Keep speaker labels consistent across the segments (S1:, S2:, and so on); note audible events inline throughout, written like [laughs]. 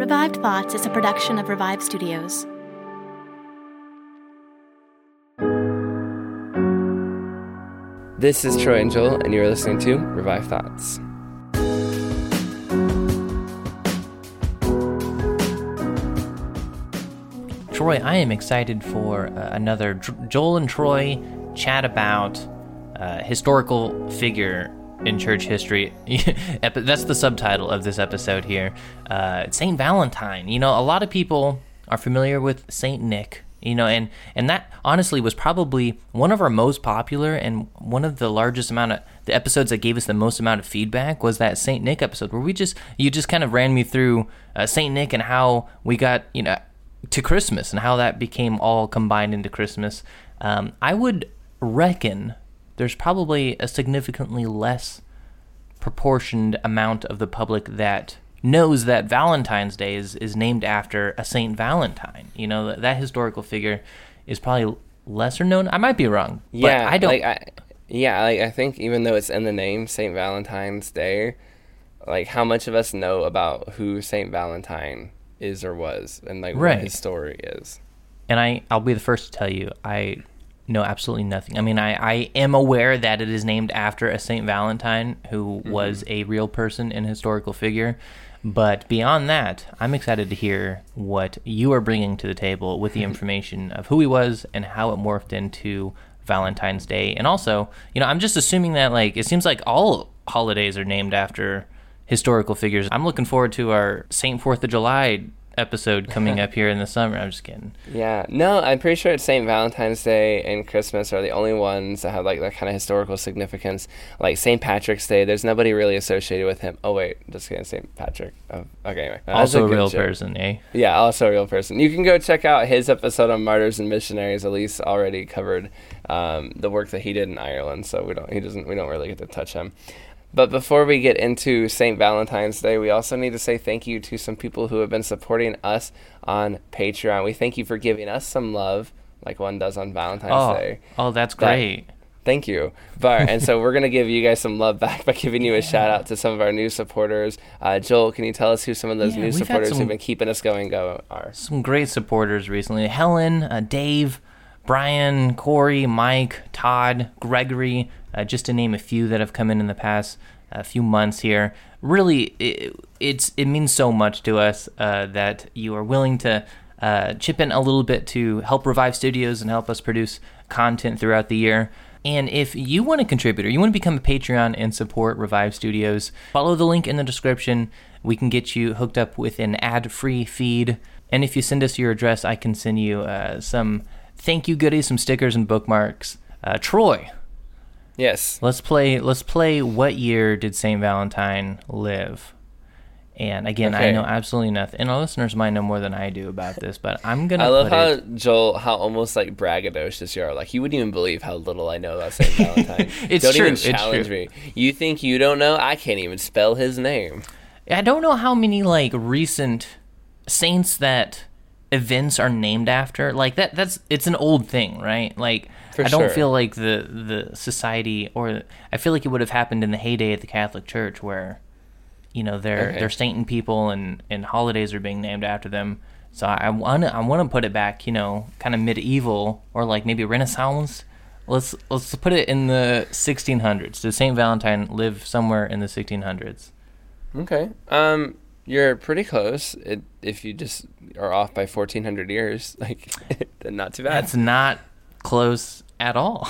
S1: Revived Thoughts is a production of Revive Studios.
S2: This is Troy and Joel, and you're listening to Revive Thoughts.
S3: Troy, I am excited for uh, another Dr- Joel and Troy chat about uh, historical figure in church history. [laughs] That's the subtitle of this episode here. Uh, Saint Valentine. You know, a lot of people are familiar with Saint Nick. You know, and and that honestly was probably one of our most popular and one of the largest amount of the episodes that gave us the most amount of feedback was that Saint Nick episode where we just you just kind of ran me through uh, Saint Nick and how we got you know to Christmas and how that became all combined into Christmas. Um, I would reckon there's probably a significantly less proportioned amount of the public that knows that Valentine's Day is, is named after a Saint Valentine. You know, that, that historical figure is probably lesser known. I might be wrong. But
S2: yeah,
S3: I don't.
S2: Like, I, yeah, like I think even though it's in the name Saint Valentine's Day, like how much of us know about who Saint Valentine is or was, and like
S3: Right.
S2: what his story is.
S3: and I, I'll be the first to tell you, I know absolutely nothing. I mean, I, I am aware that it is named after a Saint Valentine who mm-hmm. was a real person and historical figure. But beyond that, I'm excited to hear what you are bringing to the table with the mm-hmm. information of who he was and how it morphed into Valentine's Day. And also, you know, I'm just assuming that, like, it seems like all holidays are named after historical figures. I'm looking forward to our Saint Fourth of July episode coming up here in the summer. I'm just kidding. [laughs]
S2: Yeah, no, I'm pretty sure it's St. Valentine's Day and Christmas are the only ones that have like that kind of historical significance. Like St. Patrick's Day, there's nobody really associated with him. Oh wait, just kidding, St. Patrick. Oh, okay, anyway,
S3: Also a real
S2: joke.
S3: person, eh?
S2: Yeah, also a real person. You can go check out his episode on martyrs and missionaries. Elise already covered um, the work that he did in Ireland, so we don't he doesn't we don't really get to touch him. But before we get into St. Valentine's Day, we also need to say thank you to some people who have been supporting us on Patreon. We thank you for giving us some love, like one does on Valentine's
S3: Oh,
S2: Day.
S3: oh, that's
S2: That-
S3: great.
S2: Thank you. But and so [laughs] we're gonna give you guys some love back by giving you a shout out to some of our new supporters. Uh, Joel, can you tell us who some of those
S3: Yeah,
S2: new supporters
S3: some-
S2: who've been keeping us going go are?
S3: Some great supporters recently. Helen, uh, Dave, Brian, Corey, Mike, Todd, Gregory, uh, just to name a few that have come in in the past few months here. Really, it, it's it means so much to us uh, that you are willing to uh, chip in a little bit to help Revive Studios and help us produce content throughout the year. And if you want to contribute or you want to become a Patreon and support Revive Studios, follow the link in the description. We can get you hooked up with an ad free feed. And if you send us your address, I can send you uh, some thank you goodies, some stickers and bookmarks. Uh, Troy,
S2: Yes.
S3: let's play. Let's play. What year did Saint Valentine live? And again, I know absolutely nothing. And our listeners might know more than I do about this, but I'm gonna.
S2: I love how
S3: it-
S2: Joel, how almost like braggadocious you are. Like you wouldn't even believe how little I know about Saint [laughs] Valentine.
S3: It's
S2: don't
S3: true,
S2: even
S3: it's
S2: challenge
S3: true.
S2: me. You think you don't know? I can't even spell his name.
S3: I don't know how many like recent saints that events are named after like that that's it's an old thing right like
S2: For
S3: i don't
S2: sure.
S3: feel like the the society or i feel like it would have happened in the heyday of the catholic church where you know they're
S2: Okay.
S3: they're sainting people and and holidays are being named after them so i want to i want to put it back you know kind of medieval or like maybe renaissance let's let's put it in the 1600s does saint valentine live somewhere in the 1600s
S2: Okay. Um, you're pretty close. It, if you just are off by 1400 years, [laughs] like, then not too bad.
S3: that's not close at all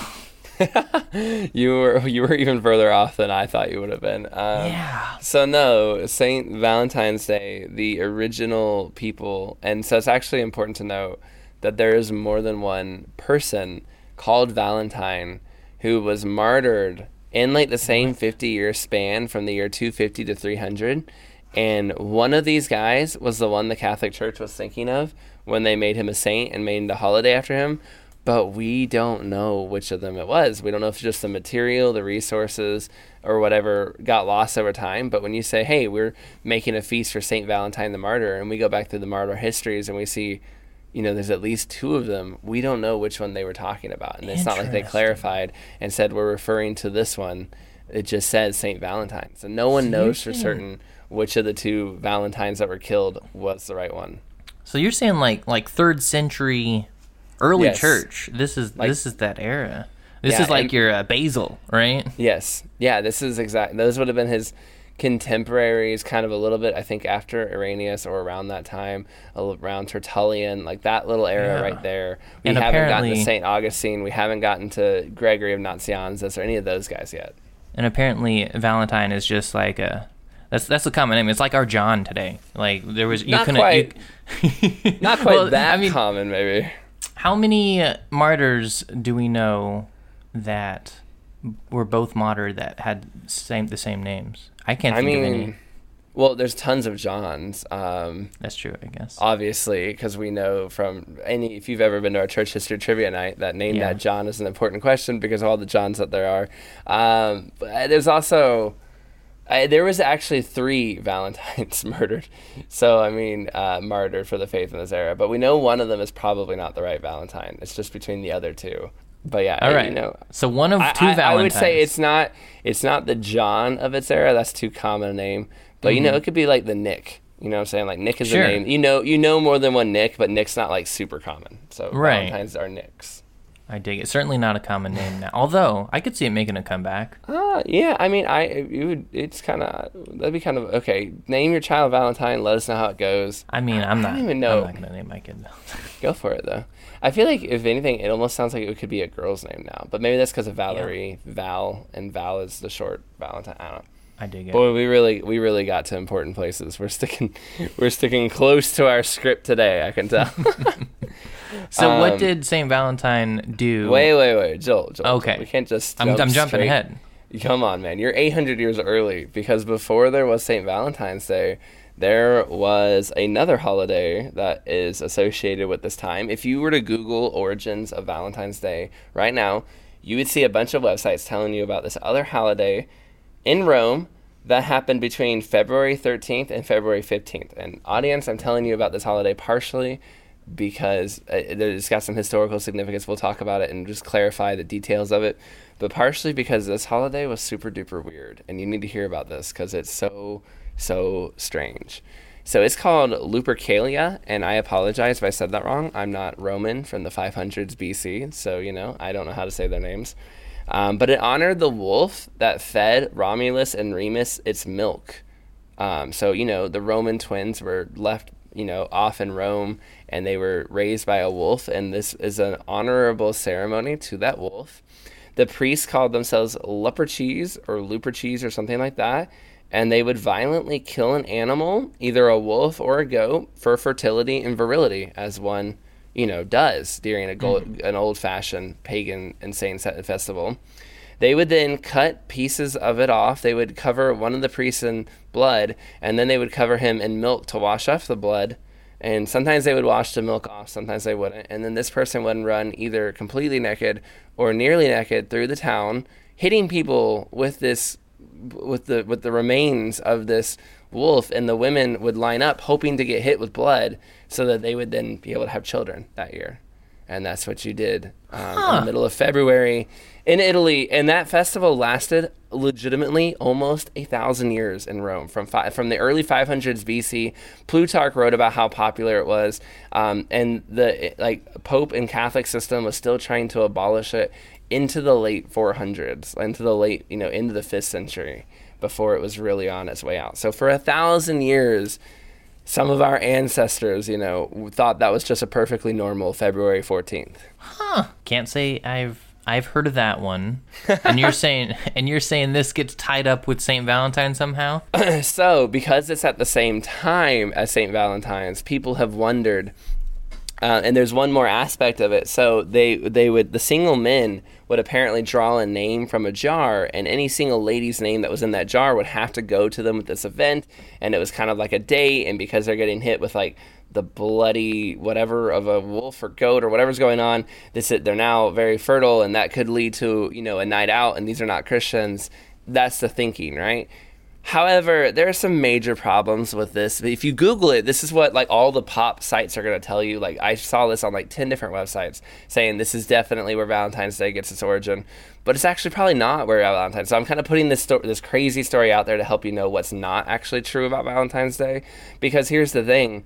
S3: [laughs]
S2: you were you were even further off than I thought you would have been. Um,
S3: Yeah.
S2: So no, Saint Valentine's Day, the original people, and so it's actually important to note that there is more than one person called Valentine who was martyred in like the same 50 year span from the year 250 to 300 and one of these guys was the one the catholic church was thinking of when they made him a saint and made the holiday after him but we don't know which of them it was we don't know if it's just the material the resources or whatever got lost over time but when you say hey we're making a feast for saint valentine the martyr and we go back through the martyr histories and we see you know, there's at least two of them. We don't know which one they were talking about. And it's not like they clarified and said, we're referring to this one. It just says St. Valentine. So no one knows for certain which of the two Valentines that were killed was the right one.
S3: So you're saying like like third century, early
S2: Yes.
S3: church. This is
S2: Like-
S3: this is that era. This
S2: Yeah,
S3: is like
S2: and-
S3: your uh, Basil, right?
S2: Yes. Yeah, this is exact. Those would have been his contemporaries, kind of a little bit, I think, after Irenaeus or around that time, around Tertullian, like that little era
S3: Yeah.
S2: right there. We
S3: And
S2: haven't gotten to St. Augustine. We haven't gotten to Gregory of Nazianzus or any of those guys yet.
S3: And apparently Valentine is just like a that's that's a common name. It's like our John today. Like there was you
S2: Not
S3: couldn't
S2: quite.
S3: You, [laughs]
S2: Not quite
S3: Well,
S2: that
S3: I mean,
S2: common, maybe.
S3: how many martyrs do we know that were both martyred that had same the same names? I can't
S2: I
S3: think of any.
S2: well, there's tons of Johns. Um,
S3: That's true, I guess.
S2: obviously, because we know from any, if you've ever been to our church history trivia night, that name
S3: Yeah.
S2: that John is an important question because of all the Johns that there are. Um, but there's also, I, there was actually three [laughs] Valentines murdered. So, I mean, uh, martyred for the faith in this era. But we know one of them is probably not the right Valentine. It's just between the other two. But yeah,
S3: All
S2: I- you know,
S3: so one of two
S2: I- I
S3: Valentines.
S2: would say it's not it's not the John of its era. That's too common a name. But you know, it could be like the Nick. You know what I'm saying? Like Nick is
S3: Mm-hmm. Sure.
S2: a name. You know you know more than one Nick, but Nick's not like super common. So
S3: Right.
S2: Valentine's are Nicks.
S3: I dig it. Certainly not a common name now. Although I could see it making a comeback.
S2: Uh, yeah, I mean, I it would. It's kind of that'd be kind of okay. Name your child Valentine. Let us know how it goes.
S3: I mean, I'm
S2: I
S3: not.
S2: don't even know.
S3: I'm not gonna name my kid. [laughs]
S2: Go for it though. I feel like if anything, it almost sounds like it could be a girl's name now. But maybe that's because of Valerie, Val, and Val is the short Valentine. I don't.
S3: I dig it.
S2: Boy, we really we really got to important places. We're sticking [laughs] we're sticking close to our script today. I can tell. [laughs]
S3: so, what
S2: um,
S3: did Saint Valentine do?
S2: wait, wait, wait, Joel. Joel
S3: Okay.
S2: we can't just.
S3: I'm, I'm jumping ahead.
S2: Come on, man. You're 800 years early because before there was St. Valentine's Day, there was another holiday that is associated with this time. If you were to Google origins of Valentine's Day right now, you would see a bunch of websites telling you about this other holiday in Rome that happened between February 13th and February 15th. And audience, I'm telling you about this holiday partially because uh, it's got some historical significance. We'll talk about it and just clarify the details of it. But partially because this holiday was super duper weird, and you need to hear about this because it's so so strange. So it's called Lupercalia, and I apologize if I said that wrong. I'm not Roman from the 500s BC, so you know I don't know how to say their names. Um, but it honored the wolf that fed Romulus and Remus its milk. Um, so you know the Roman twins were left, you know, off in Rome, and they were raised by a wolf, and this is an honorable ceremony to that wolf. The priests called themselves Luperches or Luperches or something like that, and they would violently kill an animal, either a wolf or a goat, for fertility and virility, as one, you know, does during a gold, mm-hmm. an old-fashioned pagan insane festival. They would then cut pieces of it off. They would cover one of the priests in blood, and then they would cover him in milk to wash off the blood. And sometimes they would wash the milk off, sometimes they wouldn't. And then this person would run either completely naked or nearly naked through the town, hitting people with this with the with the remains of this wolf, and the women would line up hoping to get hit with blood so that they would then be able to have children that year. And that's what you did um, in the middle of February in Italy. And that festival lasted legitimately almost a thousand years in Rome from fi- from the early 500s BC. Plutarch wrote about how popular it was, um, and the like Pope and Catholic system was still trying to abolish it into the late 400s, into the late you know into the fifth century before it was really on its way out. So for a thousand years. Some of our ancestors, you know, thought that was just a perfectly normal February 14th. Huh.
S3: Can't say I've I've heard of that one. And you're [laughs] saying and you're saying this gets tied up with St. Valentine somehow? [clears throat]
S2: So, because it's at the same time as St. Valentine's, people have wondered. Uh, and there's one more aspect of it. So they they would the single men would apparently draw a name from a jar, and any single lady's name that was in that jar would have to go to them at this event, and it was kind of like a date. And because they're getting hit with like the bloody whatever of a wolf or goat or whatever's going on, this they're now very fertile, and that could lead to you know a night out. And these are not Christians. That's the thinking, right? However, there are some major problems with this. If you Google it, this is what like all the pop sites are going to tell you. Like I saw this on like ten different websites saying this is definitely where Valentine's Day gets its origin, but it's actually probably not where Valentine's. So I'm kind of putting this sto- this crazy story out there to help you know what's not actually true about Valentine's Day. Because here's the thing.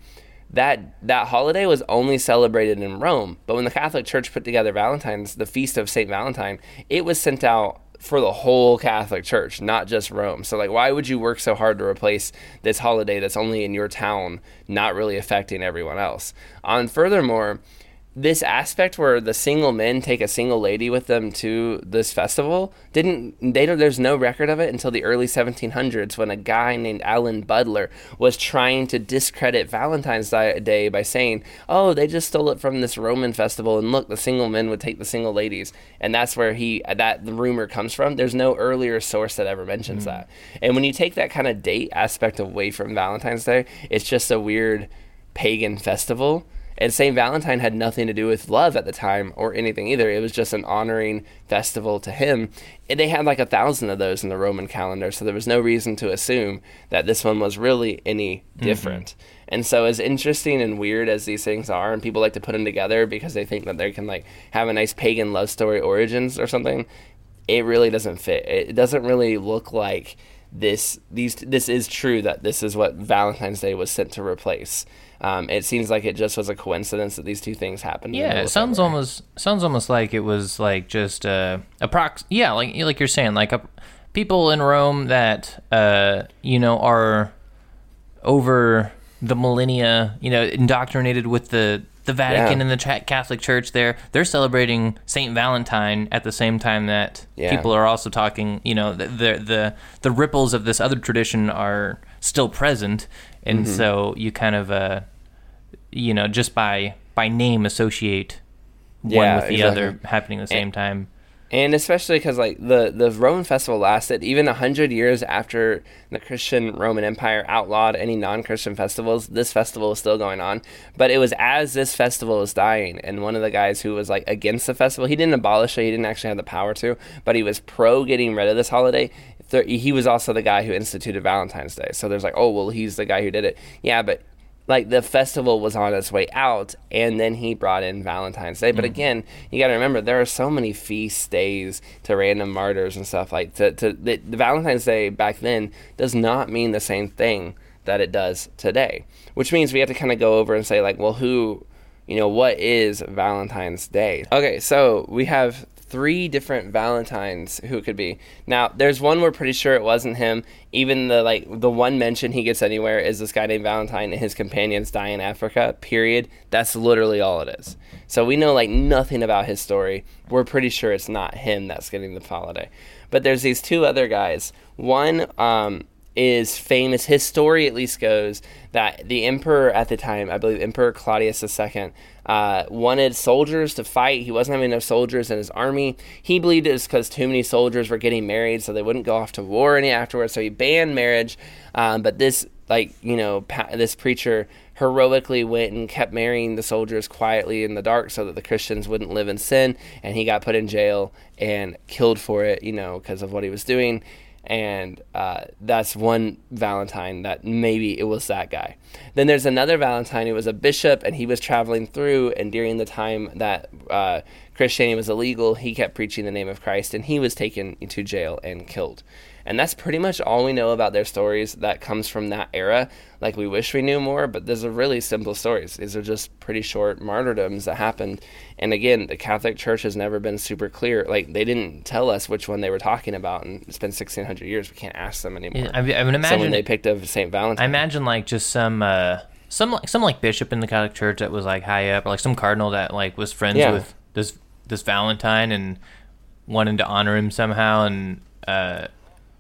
S2: That that holiday was only celebrated in Rome, but when the Catholic Church put together Valentine's, the feast of Saint Valentine, it was sent out for the whole Catholic Church, not just Rome. So, like, why would you work so hard to replace this holiday that's only in your town, not really affecting everyone else? On furthermore, this aspect where the single men take a single lady with them to this festival didn't they don't there's no record of it until the early 1700s when a guy named Alban Butler was trying to discredit Valentine's Day by saying oh they just stole it from this Roman festival and look the single men would take the single ladies. And that's where he that the rumor comes from. There's no earlier source that ever mentions hmm. that. And when you take that kind of date aspect away from Valentine's Day it's just a weird pagan festival and St. Valentine had nothing to do with love at the time or anything either. It was just an honoring festival to him. And they had like a thousand of those in the Roman calendar, so there was no reason to assume that this one was really any mm-hmm. different. And so, as interesting and weird as these things are, and people like to put them together because they think that they can like have a nice pagan love story origins or something, it really doesn't fit. It doesn't really look like this. These this is true that this is what Valentine's Day was sent to replace. Um, it seems like it just was a coincidence that these two things happened.
S3: Yeah, it sounds
S2: February.
S3: almost sounds almost like it was like just uh, a prox. Yeah, like like you're saying, like a, people in Rome that uh, you know are over the millennia, you know, indoctrinated with the the Vatican
S2: Yeah.
S3: and the Catholic Church. There, they're celebrating Saint Valentine at the same time that
S2: Yeah.
S3: people are also talking. You know, the the the, the ripples of this other tradition are still present, and
S2: Mm-hmm.
S3: so you kind of uh, you know, just by by name associate one
S2: Yeah,
S3: with the
S2: exactly.
S3: other happening at the same time.
S2: and especially because like the the Roman festival lasted even a hundred years after the Christian Roman Empire outlawed any non-Christian festivals. This festival was still going on, but it was as this festival was dying, and one of the guys who was like against the festival, he didn't abolish it. He didn't actually have the power to, but he was pro getting rid of this holiday. Th- He was also the guy who instituted Valentine's Day. So there's like, oh well, he's the guy who did it. Yeah, but like the festival was on its way out and then he brought in valentine's day but mm-hmm. again you got to remember there are so many feast days to random martyrs and stuff like to, to the, the valentine's day back then does not mean the same thing that it does today which means we have to kind of go over and say like well who you know what is valentine's day okay so we have three different valentines who it could be. Now there's one we're pretty sure it wasn't him. Even the like the one mention he gets anywhere is this guy named valentine and his companions die in africa period. That's literally all it is. So we know like nothing about his story. We're pretty sure it's not him that's getting the holiday. But there's these two other guys. One um is famous. His story, at least, goes that the emperor at the time, I believe Emperor Claudius II, uh, wanted soldiers to fight. He wasn't having enough soldiers in his army. He believed it was because too many soldiers were getting married, so they wouldn't go off to war any afterwards. So he banned marriage. Um, but this, like you know, pa- this preacher heroically went and kept marrying the soldiers quietly in the dark so that the Christians wouldn't live in sin. And he got put in jail and killed for it, you know, because of what he was doing and uh, that's one Valentine that maybe it was that guy. Then there's another Valentine who was a bishop, and he was traveling through, and during the time that uh, Christianity was illegal, he kept preaching the name of Christ, and he was taken into jail and killed. And that's pretty much all we know about their stories that comes from that era. Like, we wish we knew more, but these are really simple stories. These are just pretty short martyrdoms that happened. And again, the Catholic Church has never been super clear. Like, they didn't tell us which one they were talking about, and it's been 1600 years. We can't ask them anymore.
S3: Yeah, I, I would imagine.
S2: They picked up St. Valentine.
S3: I imagine, like, just some. Uh, some like some like bishop in the Catholic Church that was like high up, or like some cardinal that like was friends
S2: Yeah.
S3: with this this Valentine and wanted to honor him somehow, and uh,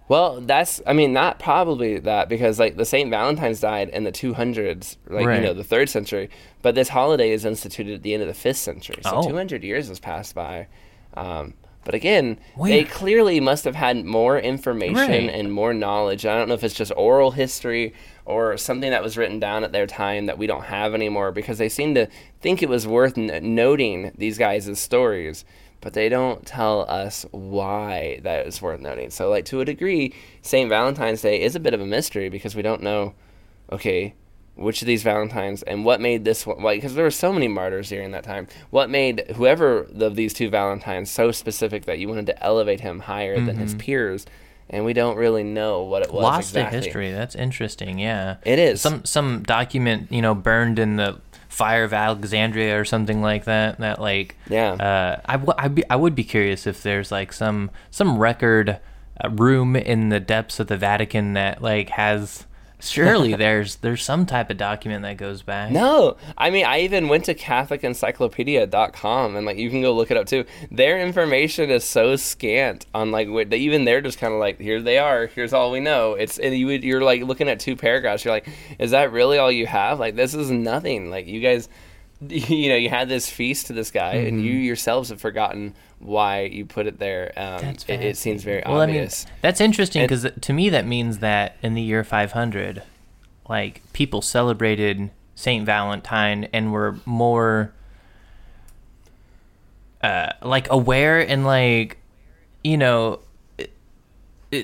S2: Well, that's I mean not probably that because like the Saint Valentine's died in the 200s, like
S3: Right.
S2: you know the third century, but this holiday is instituted at the end of the fifth century, so
S3: Oh.
S2: 200 years has passed by. Um, but again,
S3: Wait.
S2: they clearly must have had more information
S3: Right.
S2: and more knowledge. I don't know if it's just oral history or something that was written down at their time that we don't have anymore because they seem to think it was worth n- noting these guys' stories but they don't tell us why that is worth noting. So, like to a degree, Saint Valentine's Day is a bit of a mystery because we don't know, okay, which of these Valentines and what made this one like because there were so many martyrs during that time. What made whoever of these two Valentines so specific that you wanted to elevate him higher than his mm-hmm. peers? And we don't really know what it was
S3: lost
S2: exactly.
S3: to history. That's interesting. Yeah,
S2: It is.
S3: some some document you know burned in the fire of Alexandria or something like that. That like
S2: Yeah.
S3: Uh, I w- I'd be, I would be curious if there's like some some record uh, room in the depths of the Vatican that like has. Surely [laughs] there's there's some type of document that goes back.
S2: No, I mean, I even went to CatholicEncyclopedia.com and like you can go look it up too. Their information is so scant on like what they, even they're just kind of like here they are. Here's all we know. It's and you you're like looking at two paragraphs. You're like, is that really all you have? Like this is nothing. Like you guys, [laughs] you know, you had this feast to this guy, and you yourselves have forgotten why you put it there. Um,
S3: That's
S2: it, it seems very
S3: well,
S2: obvious.
S3: I mean, that's interesting because to me that means that in the year 500, like people celebrated Saint Valentine and were more uh, like aware and like you know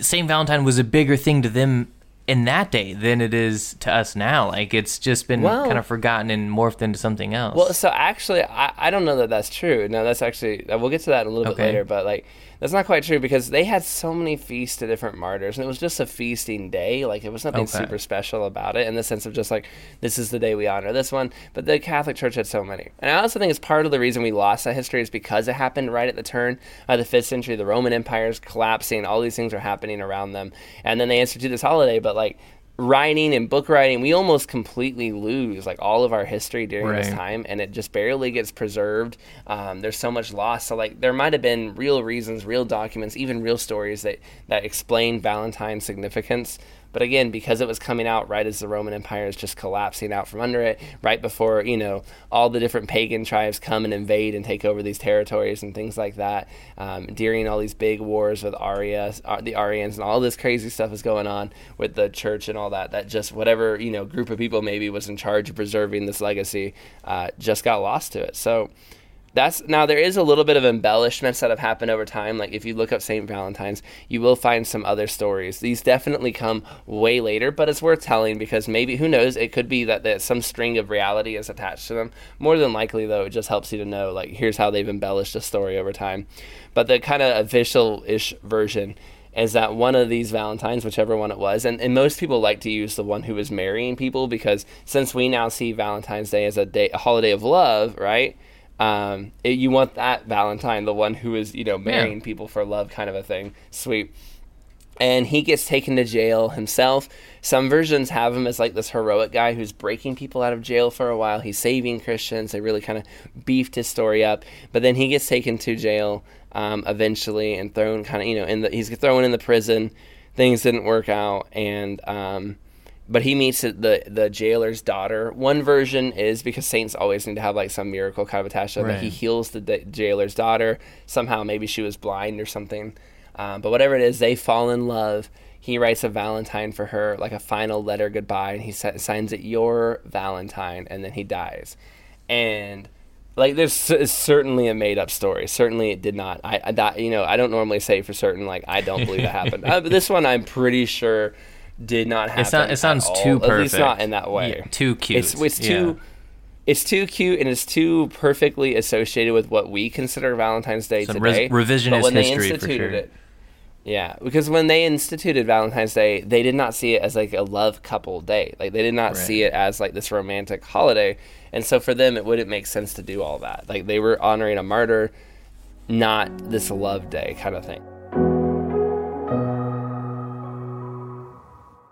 S3: Saint Valentine was a bigger thing to them in that day than it is to us now. Like it's just been
S2: Well-
S3: kind of forgotten and morphed into something else.
S2: Well, so actually, I, I don't know that that's true. No, that's actually we'll get to that a little
S3: Okay.
S2: bit later, but like that's not quite true because they had so many feasts to different martyrs, and it was just a feasting day. Like it was nothing
S3: Okay.
S2: super special about it in the sense of just like this is the day we honor this one. But the Catholic Church had so many, and I also think it's part of the reason we lost that history is because it happened right at the turn of the fifth century. The Roman Empire is collapsing, all these things are happening around them, and then they institute this holiday, but like. Writing and book writing, we almost completely lose like all of our history during this time, and it just barely gets preserved. Um, there's so much loss. So like there might have been real reasons, real documents, even real stories that that explain Valentine's significance. But again, because it was coming out right as the Roman Empire is just collapsing out from under it, right before you know all the different pagan tribes come and invade and take over these territories and things like that, um, during all these big wars with Arya, uh, the Arians, and all this crazy stuff is going on with the church and all that. That just whatever you know group of people maybe was in charge of preserving this legacy, uh, just got lost to it. So that's now there is a little bit of embellishments that have happened over time. Like if you look up Saint Valentine's, you will find some other stories. These definitely come way later, but it's worth telling because maybe who knows? It could be that there's some string of reality is attached to them. More than likely, though, it just helps you to know like here's how they've embellished a story over time. But the kind of official-ish version is that one of these Valentines, whichever one it was, and, and most people like to use the one who was marrying people because since we now see Valentine's Day as a day, a holiday of love, right? Um, it, you want that Valentine, the one who is you know marrying people for love, kind of a thing. Sweet. And he gets taken to jail himself. Some versions have him as like this heroic guy who's breaking people out of jail for a while. He's saving Christians. They really kind of beefed his story up. But then he gets taken to jail um, eventually and thrown kind of you know in the he's thrown in the prison. Things didn't work out, and um, but he meets the the jailer's daughter. One version is because saints always need to have like some miracle kind of attached to it. That he heals the da- jailer's daughter. Somehow, maybe she was blind or something. Um, but whatever it is, they fall in love. He writes a Valentine for her, like a final letter goodbye, and he sa- signs it "Your Valentine," and then he dies. And like there's it's certainly a made up story. Certainly it did not. I, I that you know I don't normally say for certain like I don't believe it happened. [laughs] uh, but this one I'm pretty sure did not happen.
S3: It, so, it sounds
S2: at
S3: too perfect.
S2: At least not in that way.
S3: Yeah, too cute.
S2: It's it's
S3: Yeah.
S2: too. It's too cute and it's too perfectly associated with what we consider Valentine's Day
S3: Some
S2: today.
S3: res- revisionist
S2: but when they
S3: history for
S2: instituted
S3: sure.
S2: it, yeah, because when they instituted Valentine's Day, they did not see it as like a love couple day. Like they did not see it as like this romantic holiday. And so for them, it wouldn't make sense to do all that. Like they were honoring a martyr, not this love day kind of thing.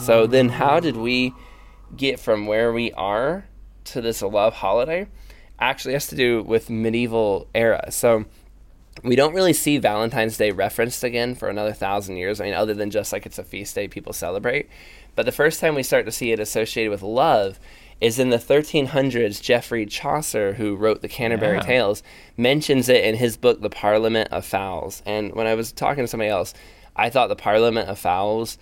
S2: So then, how did we get from where we are to this love holiday? Actually, has to do with medieval era. So we don't really see Valentine's Day referenced again for another thousand years. I mean, other than just like it's a feast day people celebrate. But the first time we start to see it associated with love is in the 1300s. Geoffrey Chaucer, who wrote the Canterbury
S3: Yeah.
S2: Tales, mentions it in his book, The Parliament of Fowls. And when I was talking to somebody else, I thought the Parliament of Fowls.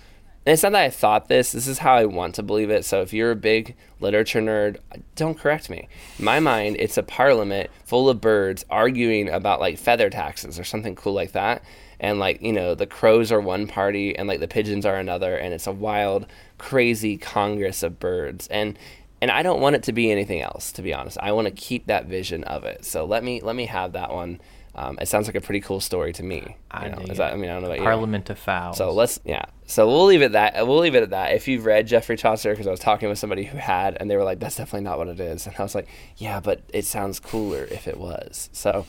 S2: And it's not that I thought this, this is how I want to believe it. So if you're a big literature nerd, don't correct me. In my mind, it's a parliament full of birds arguing about like feather taxes or something cool like that. And like, you know, the crows are one party and like the pigeons are another. And it's a wild, crazy congress of birds. And and I don't want it to be anything else, to be honest. I want to keep that vision of it. So let me let me have that one. Um, it sounds like a pretty cool story to me.
S3: I
S2: you know, is that. I mean, I don't know about you.
S3: Parliament of Fowls.
S2: So let's yeah. So we'll leave it that we'll leave it at that. If you've read Geoffrey Chaucer, because I was talking with somebody who had, and they were like, "That's definitely not what it is," and I was like, "Yeah, but it sounds cooler if it was." So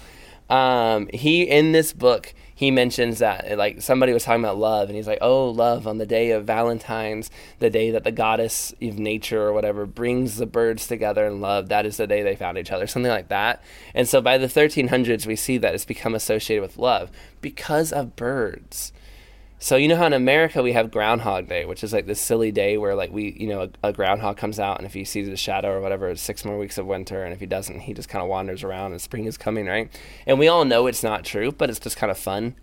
S2: um, he in this book he mentions that eh, like somebody was talking about love, and he's like, "Oh, love on the day of Valentine's, the day that the goddess of nature or whatever brings the birds together in love. That is the day they found each other, something like that." And so by the 1300s, we see that it's become associated with love because of birds. So you know how in America we have Groundhog Day, which is like this silly day where like we, you know, a, a groundhog comes out and if he sees a shadow or whatever, it's six more weeks of winter, and if he doesn't, he just kind of wanders around and spring is coming, right? And we all know it's not true, but it's just kind of fun.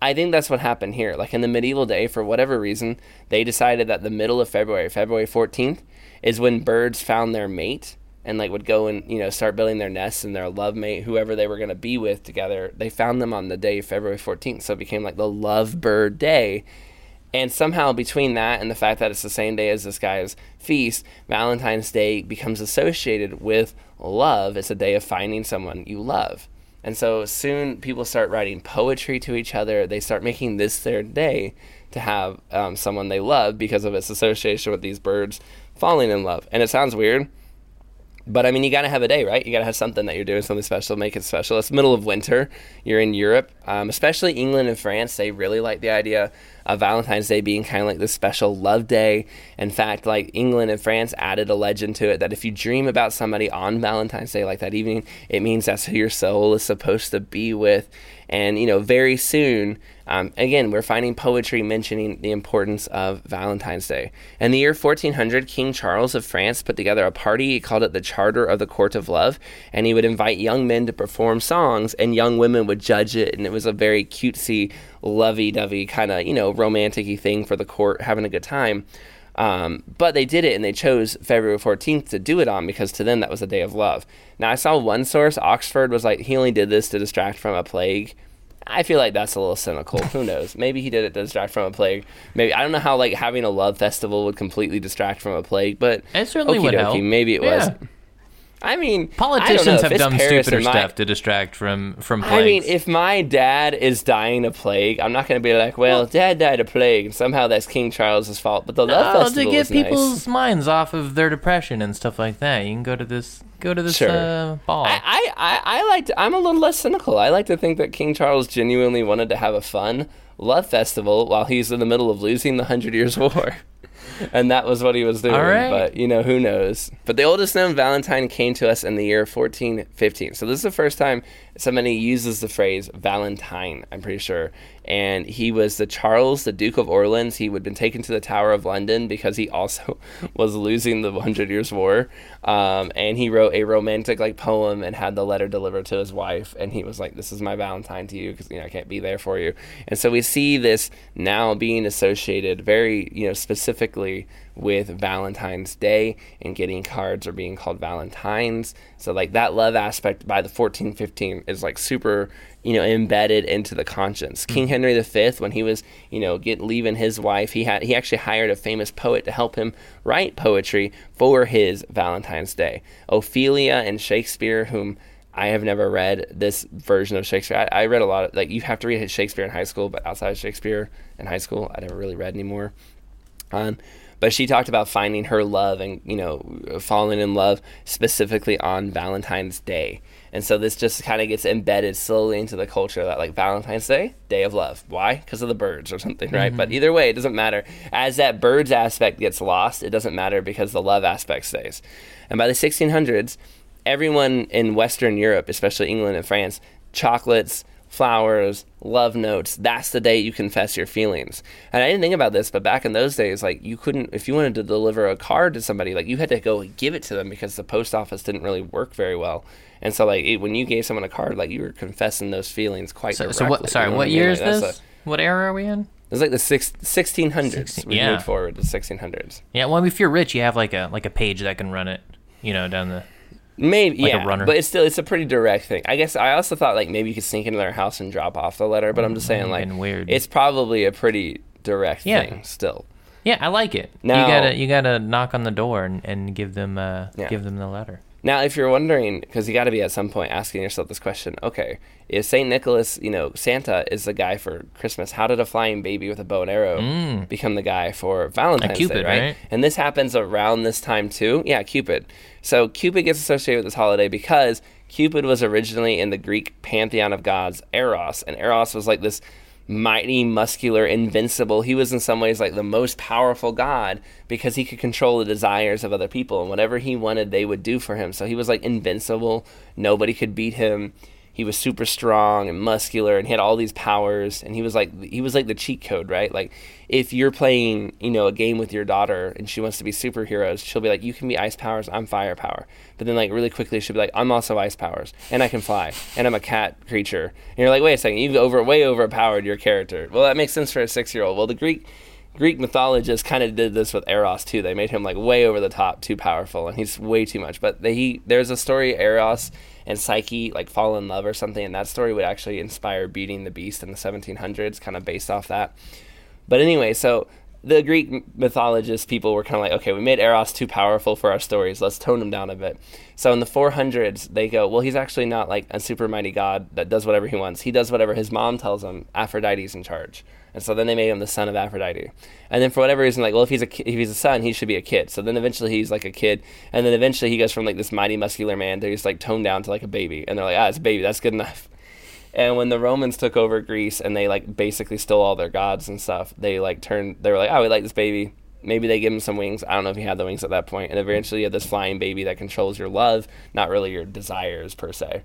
S2: I think that's what happened here. Like in the medieval day, for whatever reason, they decided that the middle of February, February 14th, is when birds found their mate and like would go and you know start building their nests and their love mate, whoever they were going to be with together. They found them on the day February 14th, so it became like the Love Bird Day. And somehow between that and the fact that it's the same day as this guy's feast, Valentine's Day becomes associated with love. It's a day of finding someone you love. And so soon people start writing poetry to each other. They start making this their day to have um, someone they love because of its association with these birds falling in love. And it sounds weird, but I mean, you got to have a day, right? You got to have something that you're doing something special, make it special. It's middle of winter. You're in Europe, um, especially England and France. They really like the idea of Valentine's Day being kind of like this special love day. In fact, like England and France added a legend to it that if you dream about somebody on Valentine's Day, like that evening, it means that's who your soul is supposed to be with. And, you know, very soon, um, again, we're finding poetry mentioning the importance of Valentine's Day. In the year 1400, King Charles of France put together a party. He called it the Charter of the Court of Love. And he would invite young men to perform songs, and young women would judge it. And it was a very cutesy, lovey dovey kind of, you know, romantic thing for the court, having a good time. Um, but they did it and they chose February 14th to do it on because to them that was a day of love. Now, I saw one source, Oxford, was like, he only did this to distract from a plague. I feel like that's a little cynical. Who knows? Maybe he did it to distract from a plague. Maybe I don't know how like having a love festival would completely distract from a plague, but
S3: it certainly would help.
S2: Maybe it
S3: yeah.
S2: was. I mean,
S3: politicians have done
S2: Paris
S3: stupider
S2: my,
S3: stuff to distract from from plagues.
S2: I mean, if my dad is dying of plague, I'm not going to be like, well, dad died of plague, and somehow that's King Charles's fault. But the love
S3: no,
S2: festival
S3: to get
S2: is
S3: people's
S2: nice.
S3: minds off of their depression and stuff like that, you can go to this go to this
S2: Sure.
S3: uh, ball.
S2: I, I, I, I like to, I'm a little less cynical. I like to think that King Charles genuinely wanted to have a fun love festival while he's in the middle of losing the Hundred Years' War. [laughs] [laughs] and that was what he was doing.
S3: All right.
S2: But, you know, who knows? But the oldest known Valentine came to us in the year 1415. So this is the first time somebody uses the phrase Valentine, I'm pretty sure. And he was the Charles, the Duke of Orleans. He had been taken to the Tower of London because he also [laughs] was losing the Hundred Years' War. Um, and he wrote a romantic like poem and had the letter delivered to his wife. And he was like, "This is my Valentine to you because you know I can't be there for you." And so we see this now being associated very you know specifically with Valentine's Day and getting cards or being called Valentines. So like that love aspect by the 1415 is like super, you know, embedded into the conscience. King mm-hmm. Henry V, when he was, you know, get leaving his wife, he had he actually hired a famous poet to help him write poetry for his Valentine's Day. Ophelia and Shakespeare, whom I have never read this version of Shakespeare. I, I read a lot of like you have to read Shakespeare in high school, but outside of Shakespeare in high school, I never really read anymore. Um, but she talked about finding her love and you know falling in love specifically on Valentine's Day. And so this just kind of gets embedded slowly into the culture that like Valentine's Day, day of love. Why? Because of the birds or something, right? But either way, it doesn't matter. As that birds aspect gets lost, it doesn't matter because the love aspect stays. And by the 1600s, everyone in Western Europe, especially England and France, chocolates, flowers, love notes. That's the day you confess your feelings. And I didn't think about this, but back in those days, like you couldn't, if you wanted to deliver a card to somebody, like you had to go give it to them because the post office didn't really work very well. And so, like it, when you gave someone a card, like you were confessing those feelings quite
S3: so, so what?
S2: you
S3: Sorry,
S2: know
S3: what
S2: I mean?
S3: year
S2: Like,
S3: is
S2: that's
S3: this?
S2: a-
S3: what era are we in?
S2: it was like the six, 1600s.
S3: Sixteen-
S2: we
S3: yeah.
S2: moved forward to 1600s.
S3: Yeah, well, if you're rich, you have like a like a page that can run it, you know, down the.
S2: Maybe
S3: Like a
S2: yeah,
S3: runner.
S2: but it's still it's a pretty direct thing. I guess I also thought like maybe you could sneak into their house and drop off the letter, but I'm just saying like
S3: Getting weird.
S2: it's probably a pretty direct
S3: Yeah.
S2: thing still.
S3: Yeah, I like it.
S2: Now-
S3: you gotta you gotta knock on the door and, and give them uh
S2: Yeah.
S3: give them the letter.
S2: Now, if you're wondering, because you got to be at some point asking yourself this question: Okay, if Saint Nicholas, you know, Santa is the guy for Christmas, how did a flying baby with a bow and arrow mm. become the guy for Valentine's
S3: Cupid,
S2: Day? Right?
S3: right?
S2: And this happens around this time too. Yeah, Cupid. So Cupid gets associated with this holiday because Cupid was originally in the Greek pantheon of gods, Eros, and Eros was like this mighty, muscular, invincible. He was in some ways like the most powerful god because he could control the desires of other people and whatever he wanted they would do for him. So he was like invincible. Nobody could beat him. He was super strong and muscular and he had all these powers and he was like he was like the cheat code, right? Like if you're playing, you know, a game with your daughter and she wants to be superheroes, she'll be like, You can be ice powers, I'm fire power. But then like really quickly she'll be like, I'm also ice powers and I can fly and I'm a cat creature. And you're like, wait a second, you've over way overpowered your character. Well that makes sense for a six year old. Well the Greek Greek mythologists kind of did this with Eros too. They made him like way over the top, too powerful, and he's way too much. But they, he there's a story Eros and Psyche like fall in love or something, and that story would actually inspire Beauty and the Beast in the 1700s, kind of based off that. But anyway, so the Greek mythologists people were kind of like, okay, we made Eros too powerful for our stories. Let's tone him down a bit. So in the 400s, they go, well, he's actually not like a super mighty god that does whatever he wants. He does whatever his mom tells him. Aphrodite's in charge. And so then they made him the son of Aphrodite. And then for whatever reason, like, well, if he's a ki- if he's a son, he should be a kid. So then eventually he's like a kid, and then eventually he goes from like this mighty muscular man to just like toned down to like a baby. And they're like, ah, it's a baby. That's good enough. And when the Romans took over Greece and they like basically stole all their gods and stuff, they like turned. They were like, "Oh, we like this baby. Maybe they give him some wings. I don't know if he had the wings at that point. And eventually, you have this flying baby that controls your love, not really your desires per se.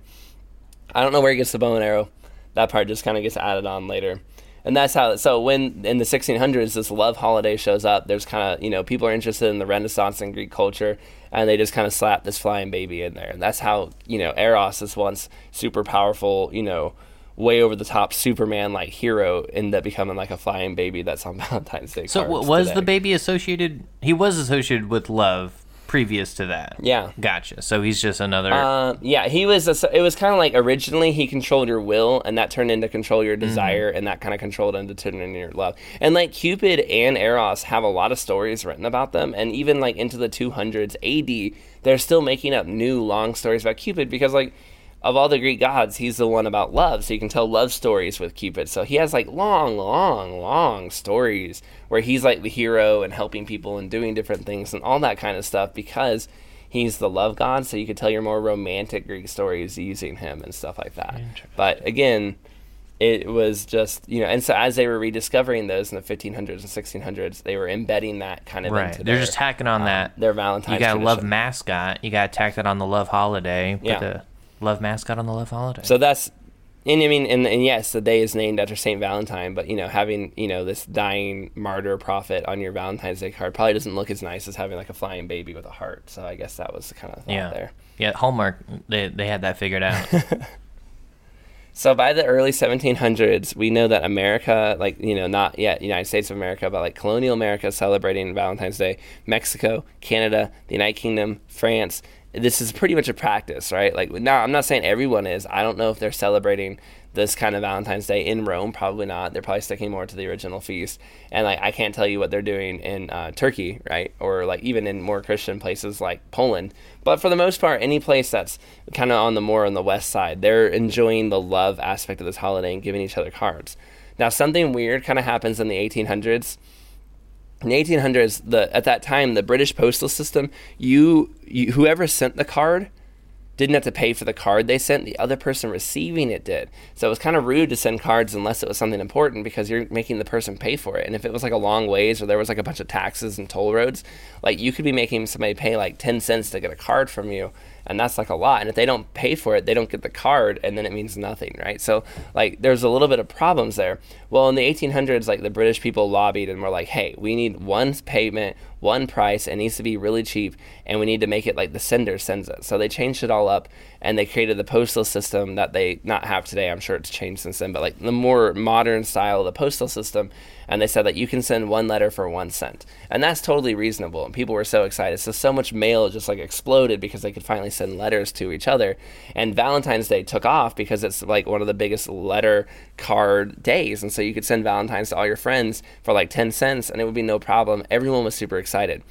S2: I don't know where he gets the bow and arrow. That part just kind of gets added on later. And that's how. So when in the 1600s this love holiday shows up, there's kind of you know people are interested in the Renaissance and Greek culture, and they just kind of slap this flying baby in there. And that's how you know Eros, this once super powerful, you know, way over the top Superman like hero, ended up becoming like a flying baby that's on [laughs] Valentine's Day.
S3: So was
S2: today.
S3: the baby associated? He was associated with love previous to that.
S2: Yeah.
S3: Gotcha. So he's just another.
S2: Uh, yeah, he was. A, it was kind of like originally he controlled your will, and that turned into control your desire, and that kind of controlled into turning your love. And like Cupid and Eros have a lot of stories written about them, and even like into the 200s AD, they're still making up new long stories about Cupid because like of all the Greek gods, he's the one about love, so you can tell love stories with Cupid. So he has like long, long, long stories where he's like the hero and helping people and doing different things and all that kind of stuff because he's the love god. So you could tell your more romantic Greek stories using him and stuff like that. But again, it was just you know, and so as they were rediscovering those in the 1500s and 1600s, they were embedding that kind of
S3: right.
S2: into
S3: They're
S2: their,
S3: just tacking on
S2: uh,
S3: that.
S2: their Valentine's.
S3: You got a love mascot. You got to tack that on the love holiday.
S2: Yeah.
S3: the love mascot on the love holiday.
S2: So that's, and I mean, and, and yes, the day is named after Saint Valentine, but you know, having you know this dying martyr prophet on your Valentine's Day card probably doesn't look as nice as having like a flying baby with a heart. So I guess that was the kind of thought
S3: yeah.
S2: there.
S3: Yeah. Hallmark. They they had that figured out. [laughs]
S2: So by the early 1700s, we know that America, like you know, not yet United States of America, but like colonial America, celebrating Valentine's Day. Mexico, Canada, the United Kingdom, France. This is pretty much a practice, right? Like now, I'm not saying everyone is. I don't know if they're celebrating this kind of Valentine's Day in Rome. Probably not. They're probably sticking more to the original feast. And like I can't tell you what they're doing in uh, Turkey, right? Or like even in more Christian places like Poland. But for the most part, any place that's kind of on the more on the west side, they're enjoying the love aspect of this holiday and giving each other cards. Now, something weird kind of happens in the 1800s. In the 1800s, the at that time, the British postal system, you, you whoever sent the card didn't have to pay for the card they sent. The other person receiving it did. So it was kind of rude to send cards unless it was something important because you're making the person pay for it. And if it was like a long ways or there was like a bunch of taxes and toll roads, like you could be making somebody pay like 10 cents to get a card from you. And that's like a lot. And if they don't pay for it, they don't get the card and then it means nothing, right? So like there's a little bit of problems there. Well, in the 1800s, like the British people lobbied and were like, hey, we need one payment, one price. It needs to be really cheap, and we need to make it like the sender sends it. So they changed it all up, and they created the postal system that they not have today. I'm sure it's changed since then, but like the more modern style of the postal system. And they said that you can send one letter for one cent, and that's totally reasonable. And people were so excited. So so much mail just like exploded because they could finally send letters to each other. And Valentine's Day took off because it's like one of the biggest letter card days, and so you could send Valentine's to all your friends for like 10 cents and it would be no problem. Everyone was super excited.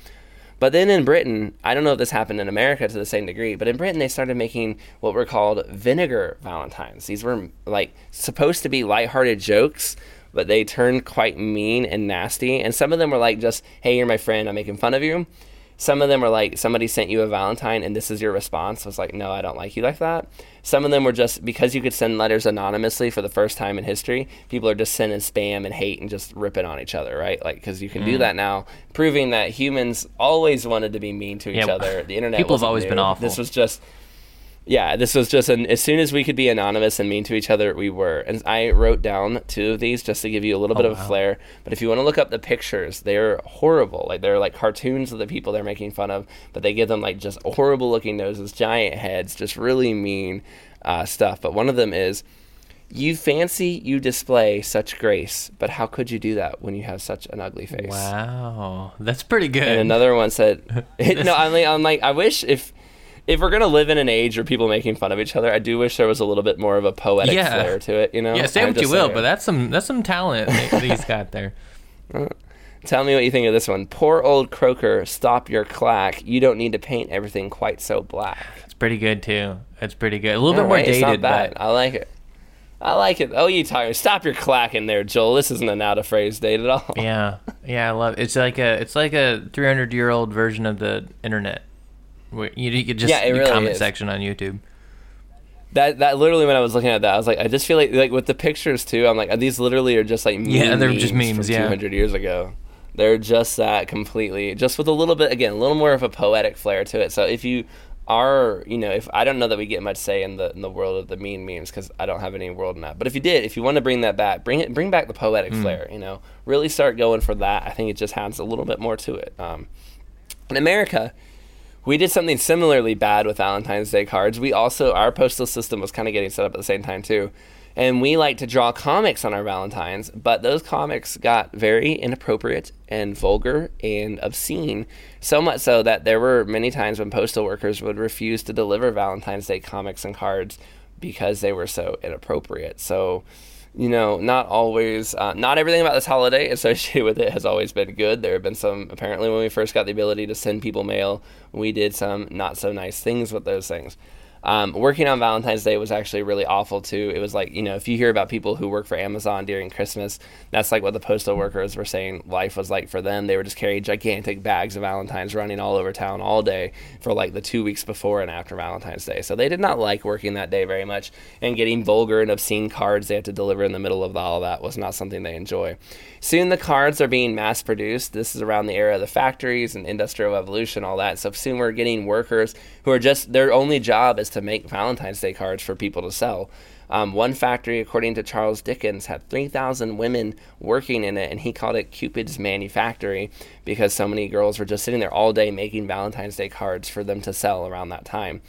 S2: But then in Britain, I don't know if this happened in America to the same degree, but in Britain they started making what were called vinegar Valentines. These were like supposed to be lighthearted jokes, but they turned quite mean and nasty. And some of them were like just, "Hey, you're my friend. I'm making fun of you." Some of them were like somebody sent you a Valentine and this is your response was like, no, I don't like you like that. Some of them were just because you could send letters anonymously for the first time in history, people are just sending spam and hate and just ripping on each other, right? Like, because you can do mm. that now, proving that humans always wanted to be mean to each
S3: Yeah,
S2: other. The internet
S3: people have always been
S2: new.
S3: awful.
S2: This was just yeah, this was just an as soon as we could be anonymous and mean to each other, we were. And I wrote down two of these just to give you a little bit of a flair. But if you want to look up the pictures, they're horrible. Like they're like cartoons of the people they're making fun of, but they give them like just horrible looking noses, giant heads, just really mean uh, stuff. But one of them is. You fancy you display such grace, but how could you do that when you have such an ugly face?
S3: wow, that's pretty good.
S2: And another one said, [laughs] [laughs] "No, I'm like, I'm like, I wish if if we're gonna live in an age where people making fun of each other, I do wish there was a little bit more of a poetic
S3: Yeah.
S2: flair to it. You know?
S3: yeah, say what you will, but that's some that's some talent that he's got there. [laughs]
S2: Tell me what you think of this one. Poor old croaker, stop your clack. You don't need to paint everything quite so black.
S3: It's pretty good too. It's pretty good. A little bit
S2: All
S3: more dated,
S2: it's not bad.
S3: but
S2: I like it. I like it. Oh, you tired? Stop your clacking there, Joel. This isn't an out of phrase date at all.
S3: yeah, yeah, I love. It's like a it's like a 300 year old version of the internet. You, you could just
S2: Yeah, it
S3: the
S2: really
S3: comment
S2: is.
S3: section on YouTube.
S2: that that literally when I was looking at that, I was like, I just feel like like with the pictures too. I'm like, these literally are just like
S3: yeah, they're just memes. Yeah,
S2: 200 years ago. They're just that completely, just with a little bit again, a little more of a poetic flair to it. So if you are, you know, if I don't know that we get much say in the in the world of the mean memes because I don't have any world in that. But if you did, if you want to bring that back, bring it, bring back the poetic mm. flair. You know, really start going for that. I think it just adds a little bit more to it. Um, in America, we did something similarly bad with Valentine's Day cards. We also our postal system was kind of getting set up at the same time too. And we like to draw comics on our Valentines, but those comics got very inappropriate and vulgar and obscene, so much so that there were many times when postal workers would refuse to deliver Valentine's Day comics and cards because they were so inappropriate. So, you know, not always, uh, not everything about this holiday [laughs] associated with it has always been good. There have been some, apparently, when we first got the ability to send people mail, we did some not so nice things with those things. Um, working on Valentine's Day was actually really awful too. It was like, you know, if you hear about people who work for Amazon during Christmas, that's like what the postal workers were saying life was like for them. They were just carrying gigantic bags of Valentines running all over town all day for like the two weeks before and after Valentine's Day. So they did not like working that day very much. And getting vulgar and obscene cards they had to deliver in the middle of all of that was not something they enjoy. Soon the cards are being mass produced. This is around the era of the factories and industrial revolution, all that. So soon we're getting workers who are just, their only job is to make Valentine's Day cards for people to sell. Um, one factory, according to Charles Dickens, had 3,000 women working in it, and he called it Cupid's Manufactory because so many girls were just sitting there all day making Valentine's Day cards for them to sell around that time.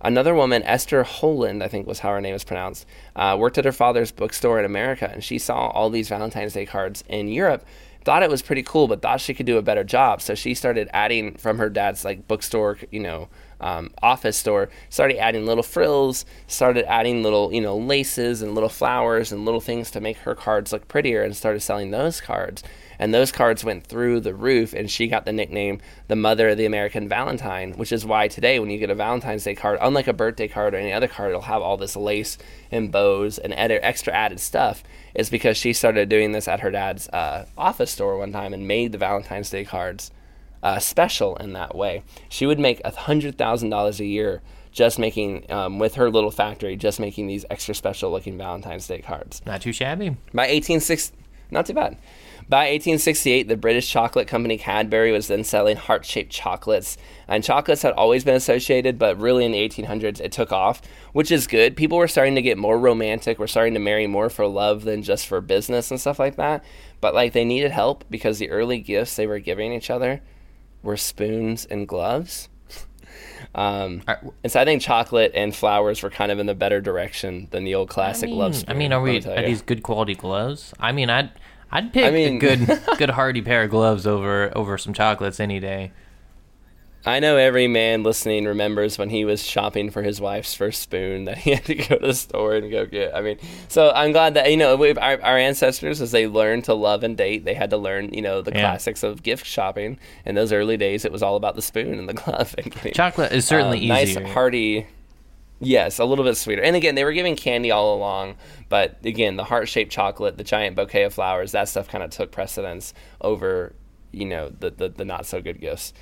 S2: Another woman, Esther Howland, I think was how her name was pronounced, uh, worked at her father's bookstore in America, and she saw all these Valentine's Day cards in Europe thought it was pretty cool, but thought she could do a better job. So she started adding from her dad's like bookstore, you know, um, office store, started adding little frills, started adding little, you know, laces and little flowers and little things to make her cards look prettier and started selling those cards. And those cards went through the roof, and she got the nickname the Mother of the American Valentine, which is why today, when you get a Valentine's Day card, unlike a birthday card or any other card, it'll have all this lace and bows and extra added stuff. Is because she started doing this at her dad's uh, office store one time and made the Valentine's Day cards uh, special in that way. She would make $100,000 a year just making, um, with her little factory, just making these extra special looking Valentine's Day cards.
S3: Not too shabby.
S2: By 1860, not too bad. By 1868, the British chocolate company Cadbury was then selling heart shaped chocolates. And chocolates had always been associated, but really in the 1800s, it took off, which is good. People were starting to get more romantic, were starting to marry more for love than just for business and stuff like that. But like they needed help because the early gifts they were giving each other were spoons and gloves. [laughs] Um, and so I think chocolate and flowers were kind of in the better direction than the old classic
S3: I mean,
S2: love spoon.
S3: I mean, are we are these good quality gloves? I mean, I'd I'd pick I mean, a good [laughs] good hardy pair of gloves over over some chocolates any day.
S2: I know every man listening remembers when he was shopping for his wife's first spoon that he [laughs] had to go to the store and go get. I mean, so I'm glad that you know our, our ancestors, as they learned to love and date, they had to learn you know the yeah. classics of gift shopping. In those early days, it was all about the spoon and the [laughs] glove. And getting,
S3: Chocolate is certainly
S2: uh,
S3: easier.
S2: Nice, hearty. Yes, a little bit sweeter. And again, they were giving candy all along, but again, the heart-shaped chocolate, the giant bouquet of flowers, that stuff kind of took precedence over, you know, the the, the not so good gifts.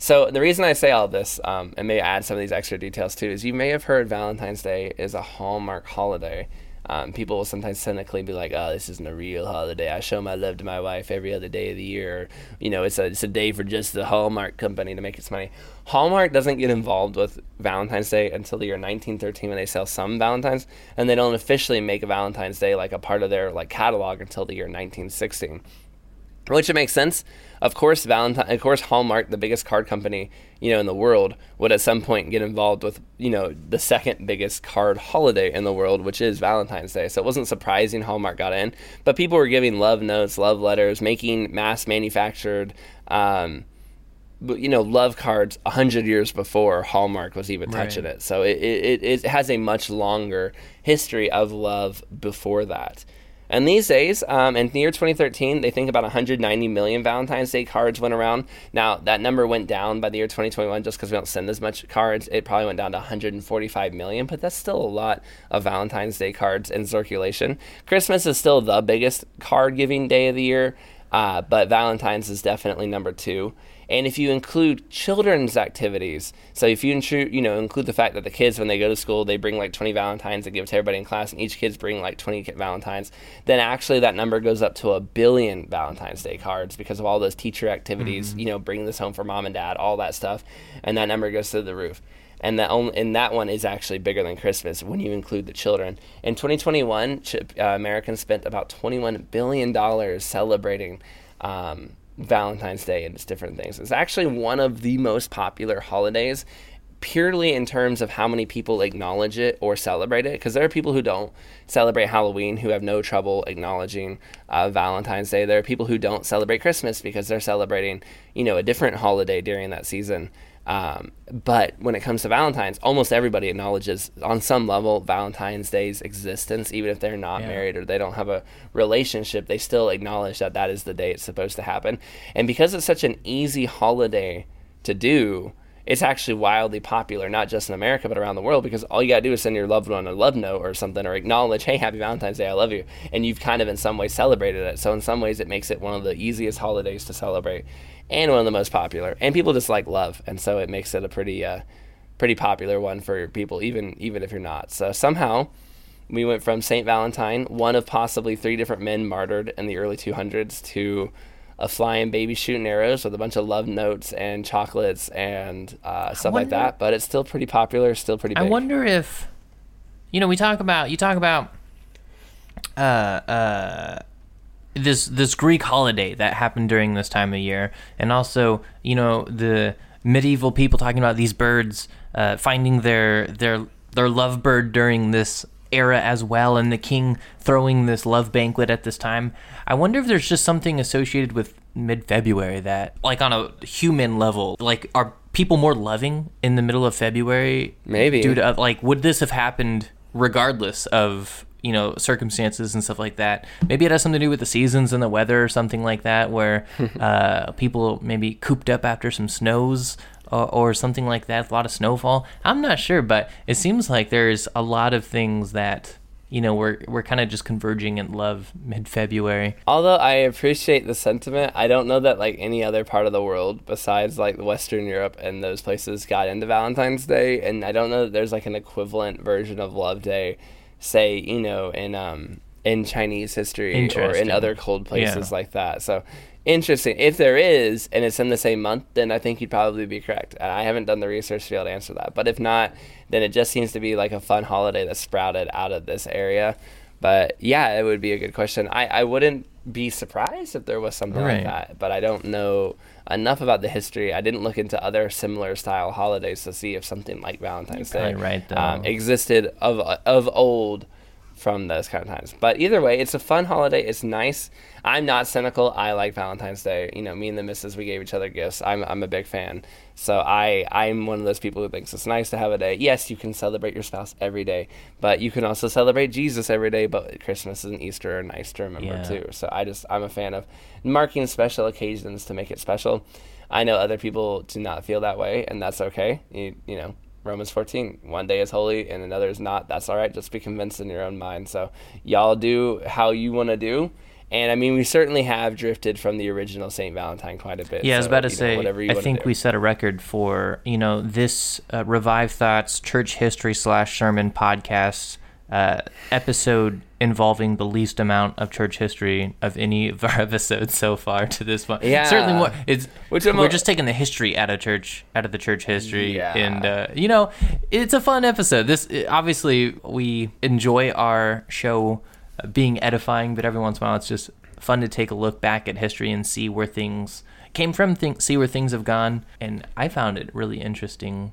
S2: So the reason I say all this, um, and may add some of these extra details too, is you may have heard Valentine's Day is a Hallmark holiday. Um, people will sometimes cynically be like, "Oh, this isn't a real holiday. I show my love to my wife every other day of the year. You know, it's a it's a day for just the Hallmark company to make its money." Hallmark doesn't get involved with Valentine's Day until the year 1913 when they sell some Valentines, and they don't officially make Valentine's Day like a part of their like catalog until the year 1916 which it makes sense. Of course, Valentine, of course, Hallmark, the biggest card company you know in the world, would at some point get involved with you know the second biggest card holiday in the world, which is Valentine's Day. So it wasn't surprising Hallmark got in, but people were giving love notes, love letters, making mass manufactured. Um, you know, love cards a hundred years before Hallmark was even touching right. it. So it, it, it has a much longer history of love before that. And these days, um, in the year 2013, they think about 190 million Valentine's Day cards went around. Now, that number went down by the year 2021 just because we don't send as much cards. It probably went down to 145 million, but that's still a lot of Valentine's Day cards in circulation. Christmas is still the biggest card giving day of the year. Uh, but Valentine's is definitely number two. And if you include children's activities, so if you include, you know, include the fact that the kids, when they go to school, they bring like 20 Valentines and give to everybody in class, and each kid's bring like 20 Valentines, then actually that number goes up to a billion Valentine's Day cards because of all those teacher activities, mm-hmm. you know, bringing this home for mom and dad, all that stuff, and that number goes to the roof and that only, and that one is actually bigger than Christmas when you include the children. In 2021, uh, Americans spent about 21 billion dollars celebrating um, Valentine's Day and its different things. It's actually one of the most popular holidays purely in terms of how many people acknowledge it or celebrate it because there are people who don't celebrate halloween who have no trouble acknowledging uh, valentine's day there are people who don't celebrate christmas because they're celebrating you know a different holiday during that season um, but when it comes to Valentine's, almost everybody acknowledges on some level Valentine's Day's existence, even if they're not yeah. married or they don't have a relationship. They still acknowledge that that is the day it's supposed to happen. And because it's such an easy holiday to do, it's actually wildly popular, not just in America, but around the world, because all you gotta do is send your loved one a love note or something, or acknowledge, hey, happy Valentine's Day, I love you. And you've kind of in some way celebrated it. So, in some ways, it makes it one of the easiest holidays to celebrate and one of the most popular. And people just like love, and so it makes it a pretty, uh, pretty popular one for people, even even if you're not. So somehow, we went from Saint Valentine, one of possibly three different men martyred in the early 200s, to a flying baby shooting arrows with a bunch of love notes and chocolates and uh, stuff wonder, like that. But it's still pretty popular, still pretty. Big.
S3: I wonder if, you know, we talk about you talk about. Uh, uh, this this Greek holiday that happened during this time of year, and also you know the medieval people talking about these birds uh, finding their their their love bird during this era as well, and the king throwing this love banquet at this time. I wonder if there's just something associated with mid February that, like on a human level, like are people more loving in the middle of February?
S2: Maybe
S3: due to like, would this have happened regardless of you know circumstances and stuff like that. Maybe it has something to do with the seasons and the weather or something like that, where [laughs] uh, people maybe cooped up after some snows or, or, something like that, a lot of snowfall. I'm not sure, but it seems like there's a lot of things that you know we're we're kind of just converging in love mid February.
S2: Although I appreciate the sentiment, I don't know that like any other part of the world besides like Western Europe and those places got into Valentine's Day, and I don't know that there's like an equivalent version of Love Day say you know in um in Chinese history or in other cold places yeah. like that. So interesting. If there is, and it's in the same month, then I think you'd probably be correct. I haven't done the research to be able to answer that. But if not, then it just seems to be like a fun holiday that sprouted out of this area. But yeah, it would be a good question. I, I wouldn't be surprised if there was something right. like that, but I don't know enough about the history. I didn't look into other similar style holidays to see if something like Valentine's Day
S3: right,
S2: um, existed of of old from those kind of times. But either way, it's a fun holiday. It's nice. I'm not cynical. I like Valentine's Day. You know, me and the missus, we gave each other gifts. I'm, I'm a big fan. So I, I'm one of those people who thinks it's nice to have a day. Yes, you can celebrate your spouse every day, but you can also celebrate Jesus every day. But Christmas and Easter are nice to remember yeah. too. So I just, I'm a fan of marking special occasions to make it special. I know other people do not feel that way, and that's okay. You, you know, Romans 14. One day is holy and another is not. That's all right. Just be convinced in your own mind. So, y'all do how you want to do. And I mean, we certainly have drifted from the original St. Valentine quite a bit.
S3: Yeah, so, I was about to say, know, I think we set a record for, you know, this uh, Revive Thoughts Church History slash Sermon podcast uh, episode involving the least amount of church history of any of our [laughs] episodes so far to this point.
S2: Yeah,
S3: certainly more. It's Which we're just taking the history out of church, out of the church history, yeah. and uh, you know, it's a fun episode. This obviously we enjoy our show being edifying, but every once in a while it's just fun to take a look back at history and see where things came from, think, see where things have gone, and I found it really interesting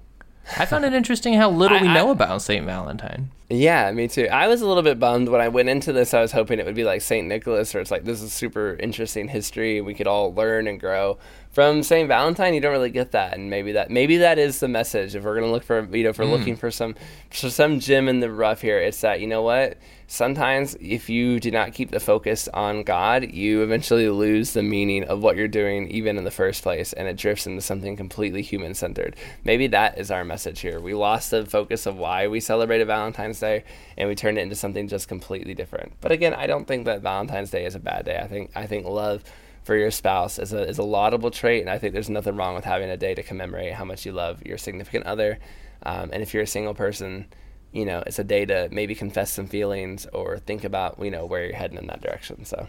S3: I found it interesting how little I, we know I, about St. Valentine.
S2: Yeah, me too. I was a little bit bummed when I went into this. I was hoping it would be like St. Nicholas, or it's like this is super interesting history. We could all learn and grow from St. Valentine. You don't really get that, and maybe that maybe that is the message. If we're gonna look for you know, if we're mm. looking for some for some gem in the rough here, it's that you know what sometimes if you do not keep the focus on God, you eventually lose the meaning of what you're doing, even in the first place, and it drifts into something completely human centered. Maybe that is our message here. We lost the focus of why we celebrated Valentine's Day and we turned it into something just completely different. But again, I don't think that Valentine's Day is a bad day. I think I think love for your spouse is a, is a laudable trait. And I think there's nothing wrong with having a day to commemorate how much you love your significant other. Um, and if you're a single person, you know, it's a day to maybe confess some feelings or think about, you know, where you're heading in that direction. So.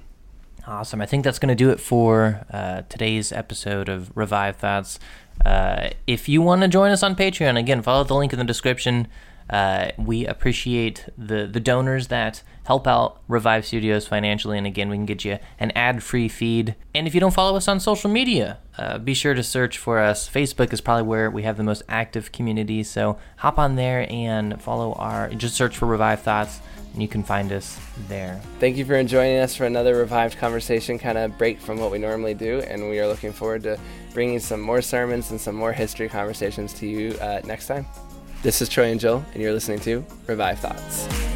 S3: Awesome. I think that's going to do it for uh, today's episode of Revive Thoughts. Uh, if you want to join us on Patreon, again, follow the link in the description. Uh, we appreciate the the donors that help out Revive Studios financially, and again, we can get you an ad free feed. And if you don't follow us on social media, uh, be sure to search for us. Facebook is probably where we have the most active community, so hop on there and follow our. Just search for Revive Thoughts. And you can find us there.
S2: Thank you for joining us for another revived conversation, kind of break from what we normally do, and we are looking forward to bringing some more sermons and some more history conversations to you uh, next time. This is Troy and Joel, and you're listening to Revive Thoughts.